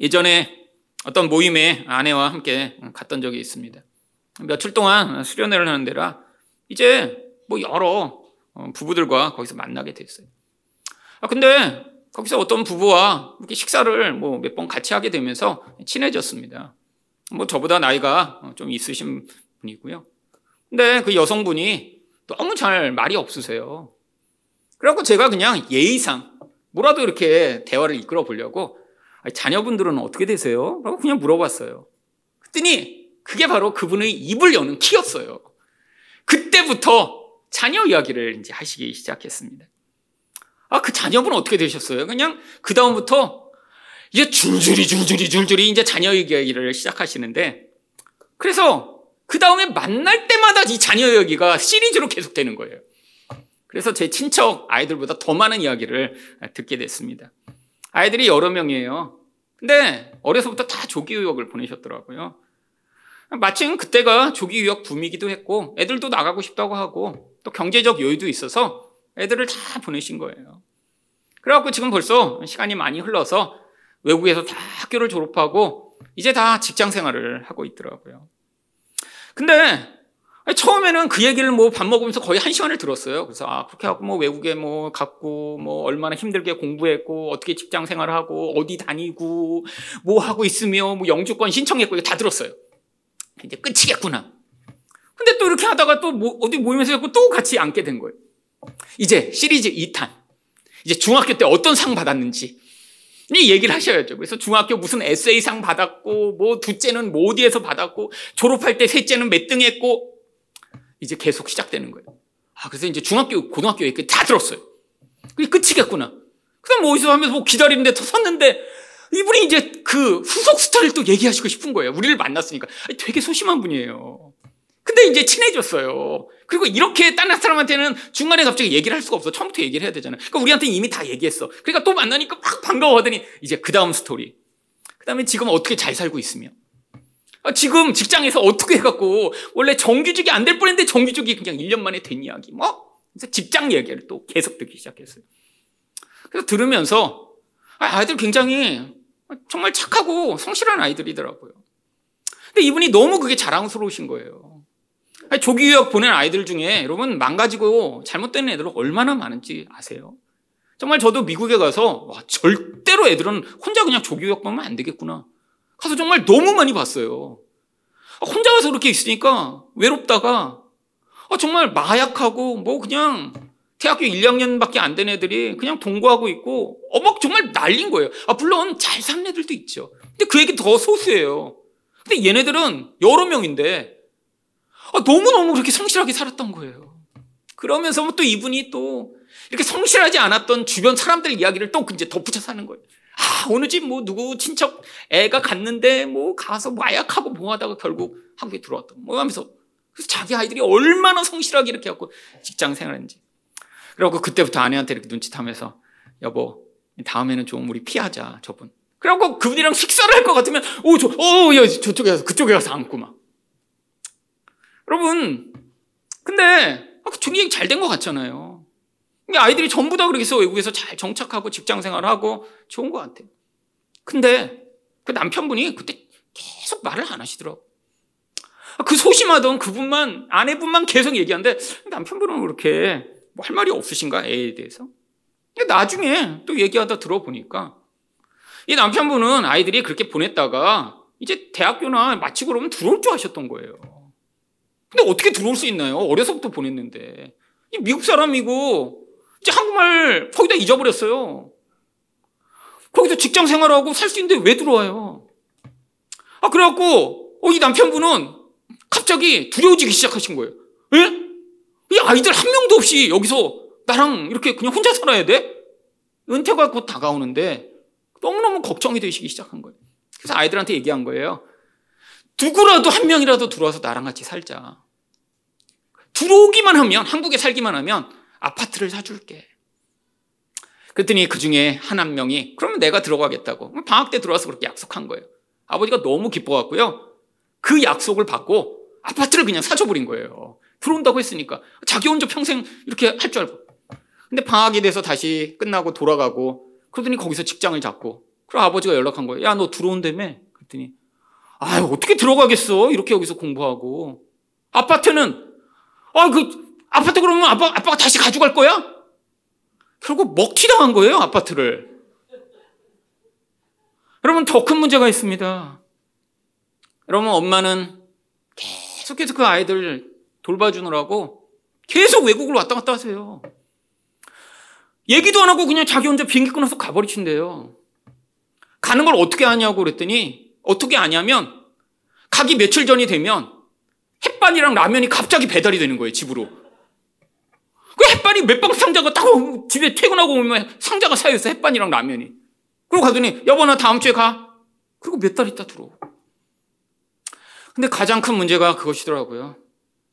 예전에 어떤 모임에 아내와 함께 갔던 적이 있습니다. 며칠 동안 수련회를 하는 데라 이제 뭐 여러 부부들과 거기서 만나게 됐어요. 아, 근데 거기서 어떤 부부와 이렇게 식사를 뭐 몇 번 같이 하게 되면서 친해졌습니다. 뭐 저보다 나이가 좀 있으신 분이고요. 근데 그 여성분이 너무 잘 말이 없으세요. 그래갖고 제가 그냥 예의상 뭐라도 이렇게 대화를 이끌어 보려고 자녀분들은 어떻게 되세요? 라고 그냥 물어봤어요. 그랬더니 그게 바로 그분의 입을 여는 키였어요. 그때부터 자녀 이야기를 이제 하시기 시작했습니다. 아, 그 자녀분 어떻게 되셨어요? 그냥 그다음부터 이제 줄줄이 줄줄이 줄줄이 이제 자녀 이야기를 시작하시는데 그래서 그 다음에 만날 때마다 이 자녀 이야기가 시리즈로 계속되는 거예요. 그래서 제 친척 아이들보다 더 많은 이야기를 듣게 됐습니다. 아이들이 여러 명이에요. 근데 어려서부터 다 조기 유학을 보내셨더라고요. 마침 그때가 조기 유학 붐이기도 했고 애들도 나가고 싶다고 하고 또 경제적 여유도 있어서 애들을 다 보내신 거예요. 그래갖고 지금 벌써 시간이 많이 흘러서 외국에서 다 학교를 졸업하고 이제 다 직장 생활을 하고 있더라고요. 근데 처음에는 그 얘기를 뭐 밥 먹으면서 거의 한 시간을 들었어요. 그래서 아 그렇게 하고 뭐 외국에 뭐 갔고 뭐 얼마나 힘들게 공부했고 어떻게 직장 생활을 하고 어디 다니고 뭐 하고 있으며 뭐 영주권 신청했고 이거 다 들었어요. 이제 끝이겠구나. 근데 또 이렇게 하다가 또 뭐 어디 모임에서 또 같이 앉게 된 거예요. 이제 시리즈 2탄. 이제 중학교 때 어떤 상 받았는지 이 얘기를 하셔야죠. 그래서 중학교 무슨 에세이상 받았고 뭐 둘째는 뭐 어디에서 받았고 졸업할 때 셋째는 몇 등 했고 이제 계속 시작되는 거예요. 아, 그래서 이제 중학교, 고등학교 얘기 다 들었어요. 그게 끝이겠구나. 그 다음 뭐 어디서 하면서 뭐 기다리는데 더 섰는데 이분이 이제 그 후속 스타일을 또 얘기하시고 싶은 거예요. 우리를 만났으니까. 되게 소심한 분이에요. 근데 이제 친해졌어요. 그리고 이렇게 다른 사람한테는 중간에 갑자기 얘기를 할 수가 없어. 처음부터 얘기를 해야 되잖아요. 그러니까 우리한테는 이미 다 얘기했어. 그러니까 또 만나니까 막 반가워하더니 이제 그 다음 스토리. 그 다음에 지금 어떻게 잘 살고 있으며. 아, 지금 직장에서 어떻게 해갖고 원래 정규직이 안 될 뻔했는데 정규직이 그냥 1년 만에 된 이야기. 뭐? 그래서 직장 얘기를 또 계속 듣기 시작했어요. 그래서 들으면서 아, 아이들 굉장히 정말 착하고 성실한 아이들이더라고요. 근데 이분이 너무 그게 자랑스러우신 거예요. 조기 유학 보낸 아이들 중에 여러분 망가지고 잘못된 애들 얼마나 많은지 아세요? 정말 저도 미국에 가서 와, 절대로 애들은 혼자 그냥 조기 유학 보면 안 되겠구나. 가서 정말 너무 많이 봤어요. 혼자 가서 그렇게 있으니까 외롭다가 아, 정말 마약하고 뭐 그냥 대학교 1, 2학년밖에 안 된 애들이 그냥 동거하고 있고 어막 정말 날린 거예요. 아 물론 잘 사는 애들도 있죠. 근데 그 얘기 더 소수예요. 근데 얘네들은 여러 명인데 아, 너무너무 그렇게 성실하게 살았던 거예요. 그러면서 또 이분이 또 이렇게 성실하지 않았던 주변 사람들 이야기를 또 이제 덧붙여 사는 거예요. 아, 어느 집 뭐 누구 친척 애가 갔는데 뭐 가서 마약하고 뭐 하다가 결국 한국에 들어왔다. 뭐 하면서. 그래서 자기 아이들이 얼마나 성실하게 이렇게 하고 직장 생활했는지. 그리고 그때부터 아내한테 이렇게 눈치타면서 여보, 다음에는 좀 우리 피하자, 저분. 그리고 그분이랑 식사를 할 것 같으면, 오, 저, 어, 야, 저쪽에 가서, 그쪽에 가서 앉고 막. 여러분, 근데, 굉장히 잘 된 것 같잖아요. 아이들이 전부 다 그렇게 해서 외국에서 잘 정착하고 직장 생활하고 좋은 것 같아요. 근데 그 남편분이 그때 계속 말을 안 하시더라고. 그 소심하던 그분만, 아내분만 계속 얘기하는데 남편분은 그렇게 뭐 할 말이 없으신가? 애에 대해서. 나중에 또 얘기하다 들어보니까 이 남편분은 아이들이 그렇게 보냈다가 이제 대학교나 마치고 그러면 들어올 줄 아셨던 거예요. 근데 어떻게 들어올 수 있나요? 어려서부터 보냈는데. 미국 사람이고 이제 한국말 거기다 잊어버렸어요. 거기서 직장 생활하고 살 수 있는데 왜 들어와요? 아, 그래갖고, 어, 이 남편분은 갑자기 두려워지기 시작하신 거예요. 예? 이 아이들 한 명도 없이 여기서 나랑 이렇게 그냥 혼자 살아야 돼? 은퇴가 곧 다가오는데 너무너무 걱정이 되시기 시작한 거예요. 그래서 아이들한테 얘기한 거예요. 누구라도 한 명이라도 들어와서 나랑 같이 살자. 들어오기만 하면, 한국에 살기만 하면 아파트를 사줄게. 그랬더니 그 중에 한 한 명이 그러면 내가 들어가겠다고 방학 때 들어와서 그렇게 약속한 거예요. 아버지가 너무 기뻐갖고요. 그 약속을 받고 아파트를 그냥 사줘버린 거예요. 들어온다고 했으니까 자기 혼자 평생 이렇게 할 줄 알고. 근데 방학이 돼서 다시 끝나고 돌아가고 그러더니 거기서 직장을 잡고 그럼 아버지가 연락한 거예요. 야 너 들어온다며? 그랬더니 아 어떻게 들어가겠어? 이렇게 여기서 공부하고 아파트는 아 그 아파트 그러면 아빠, 아빠가 다시 가져갈 거야? 결국 먹튀당한 거예요, 아파트를. 여러분, 더 큰 문제가 있습니다. 여러분, 엄마는 계속해서 그 아이들 돌봐주느라고 계속 외국을 왔다 갔다 하세요. 얘기도 안 하고 그냥 자기 혼자 비행기 끊어서 가버리신대요. 가는 걸 어떻게 하냐고 그랬더니 어떻게 아냐면 가기 며칠 전이 되면 햇반이랑 라면이 갑자기 배달이 되는 거예요, 집으로. 그 햇반이 몇방 상자가 딱 집에 퇴근하고 오면 상자가 쌓여 있어 햇반이랑 라면이. 그리고 가더니 여보 나 다음 주에 가. 그리고 몇 달 있다 들어오고. 근데 가장 큰 문제가 그것이더라고요.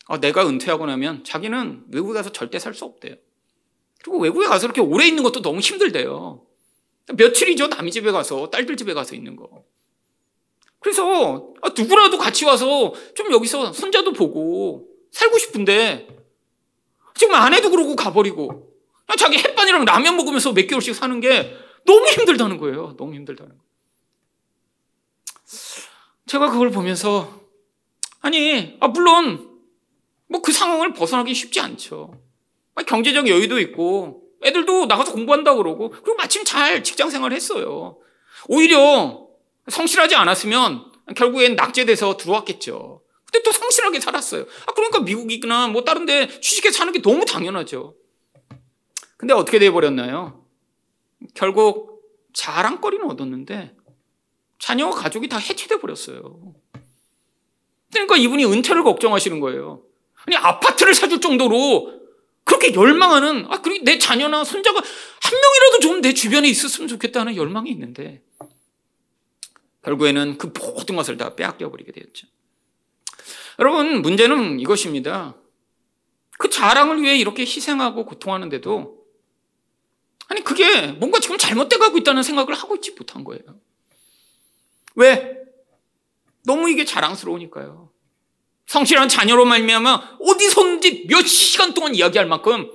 아, 내가 은퇴하고 나면 자기는 외국에 가서 절대 살 수 없대요. 그리고 외국에 가서 이렇게 오래 있는 것도 너무 힘들대요. 며칠이죠. 남의 집에 가서, 딸들 집에 가서 있는 거. 그래서 아, 누구라도 같이 와서 좀 여기서 손자도 보고 살고 싶은데 지금 아내도 그러고 가버리고 자기 햇반이랑 라면 먹으면서 몇 개월씩 사는 게 너무 힘들다는 거예요. 너무 힘들다는 거예요. 제가 그걸 보면서 아니 아 물론 뭐 그 상황을 벗어나기 쉽지 않죠. 경제적 여유도 있고 애들도 나가서 공부한다 그러고 그리고 마침 잘 직장 생활을 했어요. 오히려 성실하지 않았으면 결국엔 낙제돼서 들어왔겠죠. 근데 또 성실하게 살았어요. 아, 그러니까 미국이나 뭐 다른 데 취직해 사는 게 너무 당연하죠. 근데 어떻게 돼 버렸나요? 결국 자랑거리는 얻었는데 자녀와 가족이 다 해체돼 버렸어요. 그러니까 이분이 은퇴를 걱정하시는 거예요. 아니 아파트를 사줄 정도로 그렇게 열망하는 아 그리고 내 자녀나 손자가 한 명이라도 좀 내 주변에 있었으면 좋겠다는 열망이 있는데 결국에는 그 모든 것을 다 빼앗겨 버리게 되었죠. 여러분 문제는 이것입니다. 그 자랑을 위해 이렇게 희생하고 고통하는데도 아니 그게 뭔가 지금 잘못돼 가고 있다는 생각을 하고 있지 못한 거예요. 왜? 너무 이게 자랑스러우니까요. 성실한 자녀로 말미암아 어디서든지 몇 시간 동안 이야기할 만큼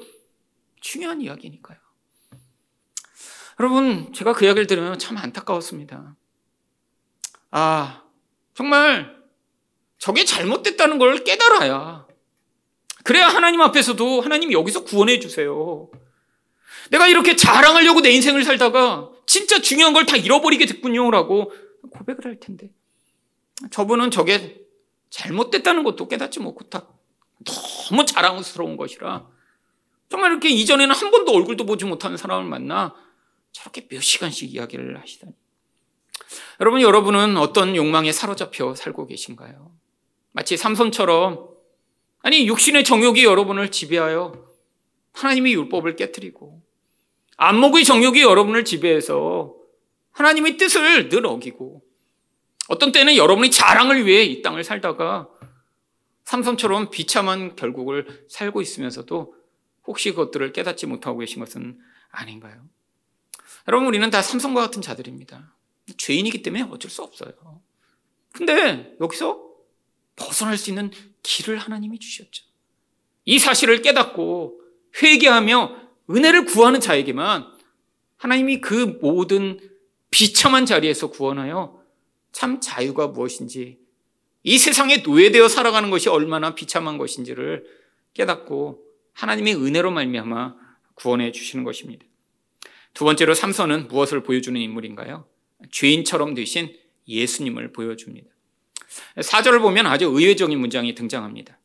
중요한 이야기니까요. 여러분, 제가 그 이야기를 들으면 참 안타까웠습니다. 아, 정말 저게 잘못됐다는 걸 깨달아야 그래야 하나님 앞에서도 하나님 여기서 구원해 주세요. 내가 이렇게 자랑하려고 내 인생을 살다가 진짜 중요한 걸 다 잃어버리게 됐군요라고 고백을 할 텐데 저분은 저게 잘못됐다는 것도 깨닫지 못하고 너무 자랑스러운 것이라 정말 이렇게 이전에는 한 번도 얼굴도 보지 못하는 사람을 만나 저렇게 몇 시간씩 이야기를 하시다니. 여러분, 여러분은 어떤 욕망에 사로잡혀 살고 계신가요? 마치 삼손처럼, 아니, 육신의 정욕이 여러분을 지배하여 하나님의 율법을 깨뜨리고, 안목의 정욕이 여러분을 지배해서 하나님의 뜻을 늘 어기고, 어떤 때는 여러분이 자랑을 위해 이 땅을 살다가 삼손처럼 비참한 결국을 살고 있으면서도 혹시 그것들을 깨닫지 못하고 계신 것은 아닌가요? 여러분, 우리는 다 삼손과 같은 자들입니다. 죄인이기 때문에 어쩔 수 없어요. 근데 여기서 벗어날 수 있는 길을 하나님이 주셨죠. 이 사실을 깨닫고 회개하며 은혜를 구하는 자에게만 하나님이 그 모든 비참한 자리에서 구원하여 참 자유가 무엇인지 이 세상에 노예되어 살아가는 것이 얼마나 비참한 것인지를 깨닫고 하나님의 은혜로 말미암아 구원해 주시는 것입니다. 두 번째로 삼선은 무엇을 보여주는 인물인가요? 죄인처럼 되신 예수님을 보여줍니다. 4절을 보면 아주 의외적인 문장이 등장합니다.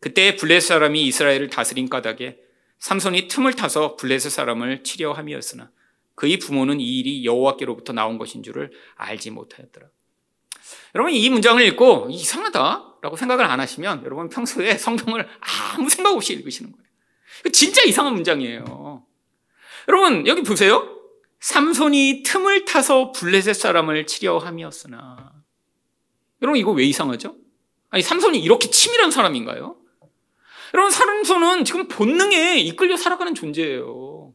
그때 블레셋 사람이 이스라엘을 다스린 까닭에 삼손이 틈을 타서 블레셋 사람을 치려 함이었으나 그의 부모는 이 일이 여호와께로부터 나온 것인 줄을 알지 못하였더라. 여러분 이 문장을 읽고 이상하다라고 생각을 안 하시면 여러분 평소에 성경을 아무 생각 없이 읽으시는 거예요. 진짜 이상한 문장이에요. 여러분 여기 보세요. 삼손이 틈을 타서 블레셋 사람을 치려 함이었으나 여러분 이거 왜 이상하죠? 아니 삼손이 이렇게 치밀한 사람인가요? 여러분 삼손은 지금 본능에 이끌려 살아가는 존재예요.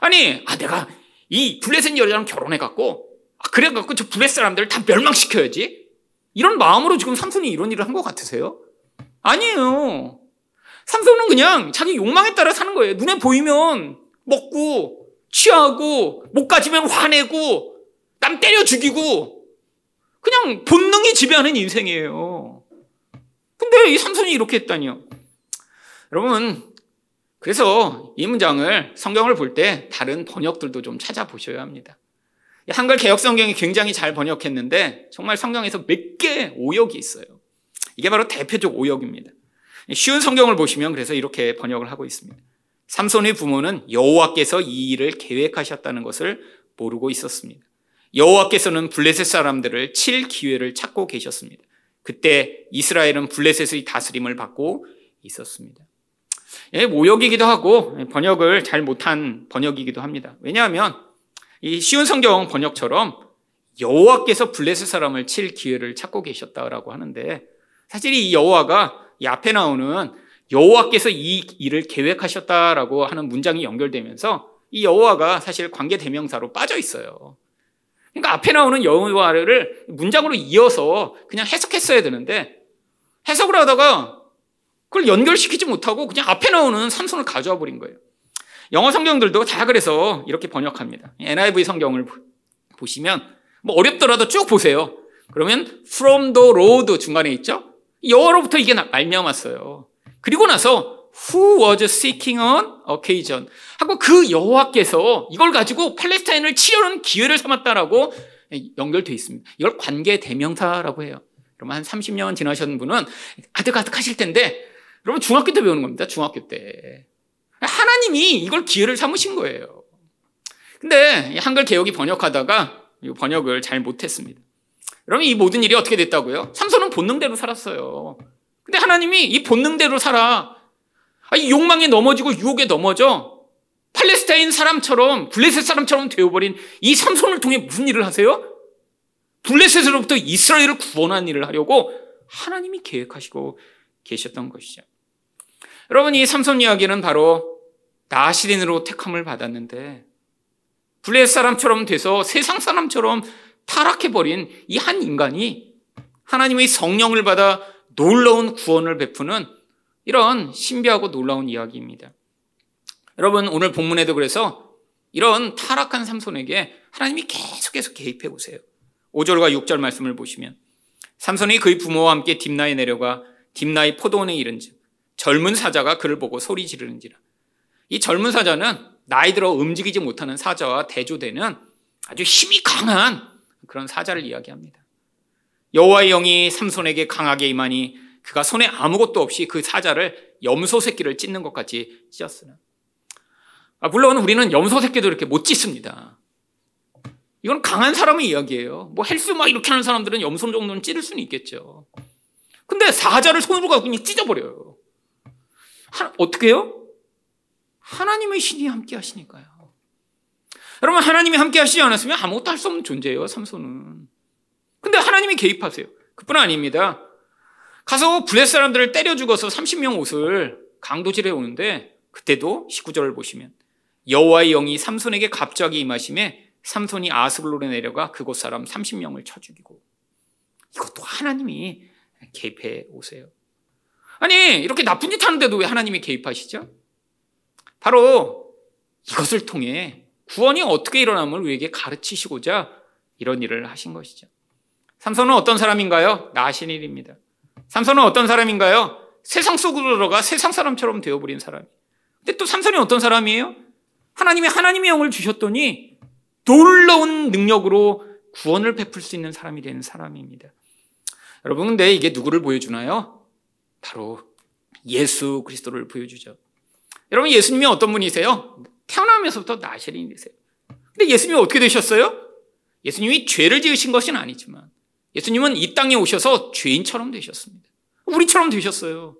아니 아 내가 이 블레셋 여자랑 결혼해 갖고 아, 그래 갖고 저 블레셋 사람들을 다 멸망시켜야지. 이런 마음으로 지금 삼손이 이런 일을 한 것 같으세요? 아니에요. 삼손은 그냥 자기 욕망에 따라 사는 거예요. 눈에 보이면 먹고 취하고 못 가지면 화내고 남 때려 죽이고 그냥 본능이 지배하는 인생이에요. 근데 이 삼손이 이렇게 했다니요. 여러분 그래서 이 문장을 성경을 볼 때 다른 번역들도 좀 찾아보셔야 합니다. 한글 개혁 성경이 굉장히 잘 번역했는데 정말 성경에서 몇개 오역이 있어요. 이게 바로 대표적 오역입니다. 쉬운 성경을 보시면 그래서 이렇게 번역을 하고 있습니다. 삼손의 부모는 여호와께서 이 일을 계획하셨다는 것을 모르고 있었습니다. 여호와께서는 블레셋 사람들을 칠 기회를 찾고 계셨습니다. 그때 이스라엘은 블레셋의 다스림을 받고 있었습니다. 예, 모욕이기도 하고 번역을 잘 못한 번역이기도 합니다. 왜냐하면 이 쉬운 성경 번역처럼 여호와께서 블레셋 사람을 칠 기회를 찾고 계셨다라고 하는데 사실 이 여호와가 이 앞에 나오는 여호와께서 이 일을 계획하셨다라고 하는 문장이 연결되면서 이 여호와가 사실 관계 대명사로 빠져 있어요. 그러니까 앞에 나오는 여호와를 문장으로 이어서 그냥 해석했어야 되는데 해석을 하다가 그걸 연결시키지 못하고 그냥 앞에 나오는 삼손을 가져와 버린 거예요. 영어 성경들도 다 그래서 이렇게 번역합니다. NIV 성경을 보시면 뭐 어렵더라도 쭉 보세요. 그러면 from the road 중간에 있죠? 여호와로부터 이게 말미암았어요. 그리고 나서 who was seeking an occasion 하고 그 여호와께서 이걸 가지고 팔레스타인을 치려는 기회를 삼았다라고 연결돼 있습니다. 이걸 관계 대명사라고 해요. 그러면 한 30년 지나셨는 분은 아득아득 하실 텐데 여러분 중학교 때 배우는 겁니다. 중학교 때. 하나님이 이걸 기회를 삼으신 거예요. 근데 한글 개혁이 번역하다가 번역을 잘 못했습니다. 여러분 이 모든 일이 어떻게 됐다고요? 삼손은 본능대로 살았어요. 근데 하나님이 이 본능대로 살아. 이 욕망에 넘어지고 유혹에 넘어져. 팔레스타인 사람처럼 블레셋 사람처럼 되어버린 이 삼손을 통해 무슨 일을 하세요? 블레셋으로부터 이스라엘을 구원한 일을 하려고 하나님이 계획하시고 계셨던 것이죠. 여러분 이 삼손 이야기는 바로 나시린으로 택함을 받았는데 블레셋 사람처럼 돼서 세상 사람처럼 타락해버린 이 한 인간이 하나님의 성령을 받아 놀라운 구원을 베푸는 이런 신비하고 놀라운 이야기입니다. 여러분, 오늘 본문에도 그래서 이런 타락한 삼손에게 하나님이 계속해서 개입해 오세요. 5절과 6절 말씀을 보시면 삼손이 그의 부모와 함께 딥나에 내려가 딥나의 포도원에 이른즉 젊은 사자가 그를 보고 소리 지르는지라. 이 젊은 사자는 나이 들어 움직이지 못하는 사자와 대조되는 아주 힘이 강한 그런 사자를 이야기합니다. 여호와의 영이 삼손에게 강하게 임하니 그가 손에 아무것도 없이 그 사자를 염소 새끼를 찢는 것 같이 찢었으나 아, 물론 우리는 염소 새끼도 이렇게 못 찢습니다. 이건 강한 사람의 이야기예요. 뭐 헬스 막 이렇게 하는 사람들은 염소 정도는 찌를 수는 있겠죠. 근데 사자를 손으로 갖고 그냥 찢어버려요. 하, 어떻게 해요? 하나님의 신이 함께 하시니까요. 여러분, 하나님이 함께 하시지 않았으면 아무것도 할 수 없는 존재예요, 삼손은. 근데 하나님이 개입하세요. 그뿐 아닙니다. 가서 블레 사람들을 때려 죽어서 30명 옷을 강도질해 오는데 그때도 19절을 보시면 여호와의 영이 삼손에게 갑자기 임하심에 삼손이 아스글론에 내려가 그곳 사람 30명을 쳐 죽이고 이것도 하나님이 개입해 오세요. 아니 이렇게 나쁜 짓 하는데도 왜 하나님이 개입하시죠? 바로 이것을 통해 구원이 어떻게 일어남을 우리에게 가르치시고자 이런 일을 하신 것이죠. 삼손은 어떤 사람인가요? 나신일입니다. 삼손은 어떤 사람인가요? 세상 속으로 들어가 세상 사람처럼 되어버린 사람. 근데 또 삼손이 어떤 사람이에요? 하나님이 하나님의 영을 주셨더니 놀라운 능력으로 구원을 베풀 수 있는 사람이 되는 사람입니다. 여러분, 근데 이게 누구를 보여주나요? 바로 예수 그리스도를 보여주죠. 여러분, 예수님이 어떤 분이세요? 태어나면서부터 나시린이세요. 근데 예수님이 어떻게 되셨어요? 예수님이 죄를 지으신 것은 아니지만 예수님은 이 땅에 오셔서 죄인처럼 되셨습니다. 우리처럼 되셨어요.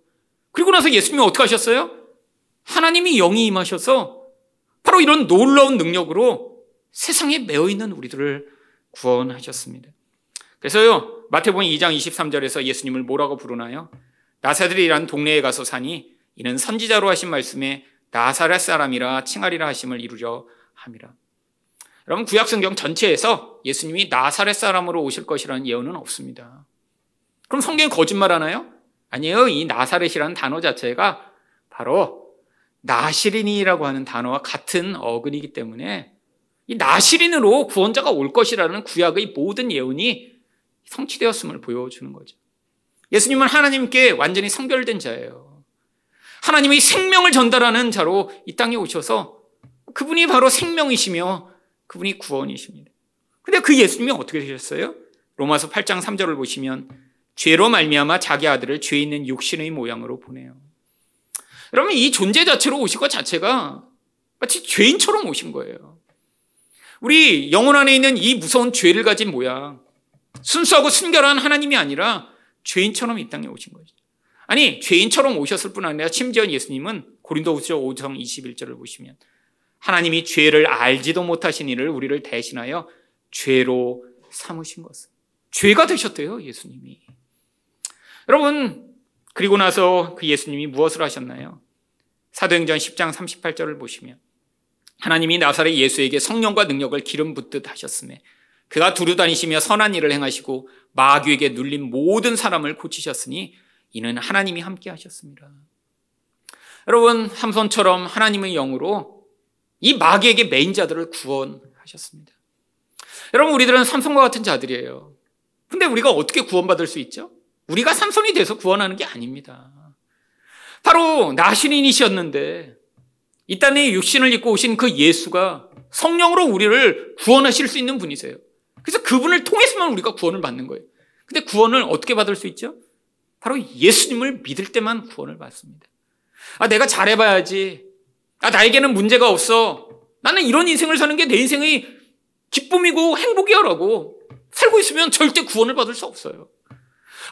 그리고 나서 예수님이 어떻게 하셨어요? 하나님이 영이 임하셔서 바로 이런 놀라운 능력으로 세상에 매어 있는 우리들을 구원하셨습니다. 그래서요, 마태복음 2장 23절에서 예수님을 뭐라고 부르나요? 나사들이란 동네에 가서 사니 이는 선지자로 하신 말씀에 나사렛 사람이라 칭하리라 하심을 이루려 함이라. 여러분 구약 성경 전체에서 예수님이 나사렛 사람으로 오실 것이라는 예언은 없습니다. 그럼 성경이 거짓말하나요? 아니에요. 이 나사렛이라는 단어 자체가 바로 나시린이라고 하는 단어와 같은 어근이기 때문에 이 나시린으로 구원자가 올 것이라는 구약의 모든 예언이 성취되었음을 보여주는 거죠. 예수님은 하나님께 완전히 성별된 자예요. 하나님의 생명을 전달하는 자로 이 땅에 오셔서 그분이 바로 생명이시며 그분이 구원이십니다. 근데 그 예수님이 어떻게 되셨어요? 로마서 8장 3절을 보시면 죄로 말미암아 자기 아들을 죄 있는 육신의 모양으로 보내요. 여러분 이 존재 자체로 오신 것 자체가 마치 죄인처럼 오신 거예요. 우리 영혼 안에 있는 이 무서운 죄를 가진 모양, 순수하고 순결한 하나님이 아니라 죄인처럼 이 땅에 오신 거죠. 아니 죄인처럼 오셨을 뿐 아니라 심지어 예수님은 고린도후서 5장 21절을 보시면 하나님이 죄를 알지도 못하신 이를 우리를 대신하여 죄로 삼으신 것을. 죄가 되셨대요, 예수님이. 여러분, 그리고 나서 그 예수님이 무엇을 하셨나요? 사도행전 10장 38절을 보시면 하나님이 나사렛 예수에게 성령과 능력을 기름 붓듯 하셨음에 그가 두루 다니시며 선한 일을 행하시고 마귀에게 눌린 모든 사람을 고치셨으니 이는 하나님이 함께 하셨습니다. 여러분 삼손처럼 하나님의 영으로 이 마귀에게 매인 자들을 구원하셨습니다. 여러분 우리들은 삼손과 같은 자들이에요. 근데 우리가 어떻게 구원받을 수 있죠? 우리가 삼손이 돼서 구원하는 게 아닙니다. 바로 나신인이셨는데 이 땅에 육신을 입고 오신 그 예수가 성령으로 우리를 구원하실 수 있는 분이세요. 그래서 그분을 통해서만 우리가 구원을 받는 거예요. 근데 구원을 어떻게 받을 수 있죠? 바로 예수님을 믿을 때만 구원을 받습니다. 아, 내가 잘해봐야지. 아, 나에게는 문제가 없어. 나는 이런 인생을 사는 게 내 인생의 기쁨이고 행복이야라고 살고 있으면 절대 구원을 받을 수 없어요.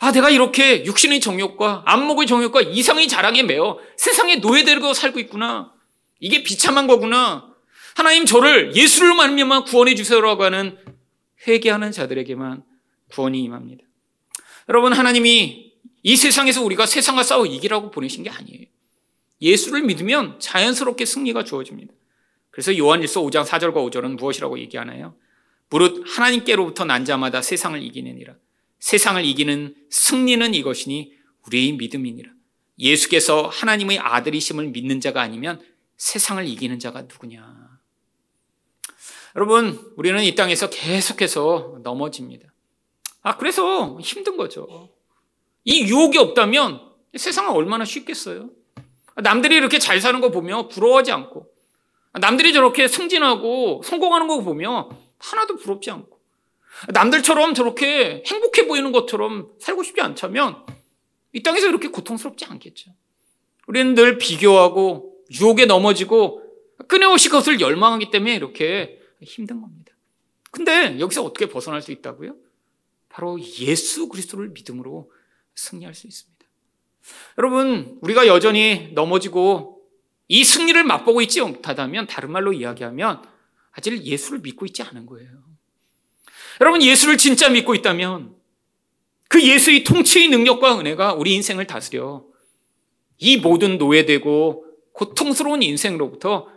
아, 내가 이렇게 육신의 정욕과 안목의 정욕과 이상의 자랑에 매어 세상에 노예되고 살고 있구나. 이게 비참한 거구나. 하나님 저를 예수를 말미암아 구원해 주세요라고 하는 회개하는 자들에게만 구원이 임합니다. 여러분 하나님이 이 세상에서 우리가 세상과 싸워 이기라고 보내신 게 아니에요. 예수를 믿으면 자연스럽게 승리가 주어집니다. 그래서 요한일서 5장 4절과 5절은 무엇이라고 얘기하나요? 무릇 하나님께로부터 난 자마다 세상을 이기느니라. 세상을 이기는 승리는 이것이니 우리의 믿음이니라. 예수께서 하나님의 아들이심을 믿는 자가 아니면 세상을 이기는 자가 누구냐? 여러분, 우리는 이 땅에서 계속해서 넘어집니다. 아, 그래서 힘든 거죠. 이 유혹이 없다면 세상은 얼마나 쉽겠어요? 남들이 이렇게 잘 사는 거 보며 부러워하지 않고, 남들이 저렇게 승진하고 성공하는 거 보며 하나도 부럽지 않고, 남들처럼 저렇게 행복해 보이는 것처럼 살고 싶지 않다면 이 땅에서 이렇게 고통스럽지 않겠죠. 우리는 늘 비교하고 유혹에 넘어지고 끊임없이 그것을 열망하기 때문에 이렇게 힘든 겁니다. 근데 여기서 어떻게 벗어날 수 있다고요? 바로 예수 그리스도를 믿음으로 승리할 수 있습니다. 여러분, 우리가 여전히 넘어지고 이 승리를 맛보고 있지 못하다면 다른 말로 이야기하면 아직 예수를 믿고 있지 않은 거예요. 여러분, 예수를 진짜 믿고 있다면 그 예수의 통치의 능력과 은혜가 우리 인생을 다스려 이 모든 노예되고 고통스러운 인생으로부터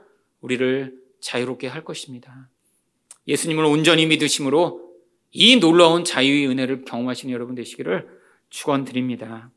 우리를 자유롭게 할 것입니다. 예수님을 온전히 믿으심으로 이 놀라운 자유의 은혜를 경험하시는 여러분 되시기를 축원드립니다.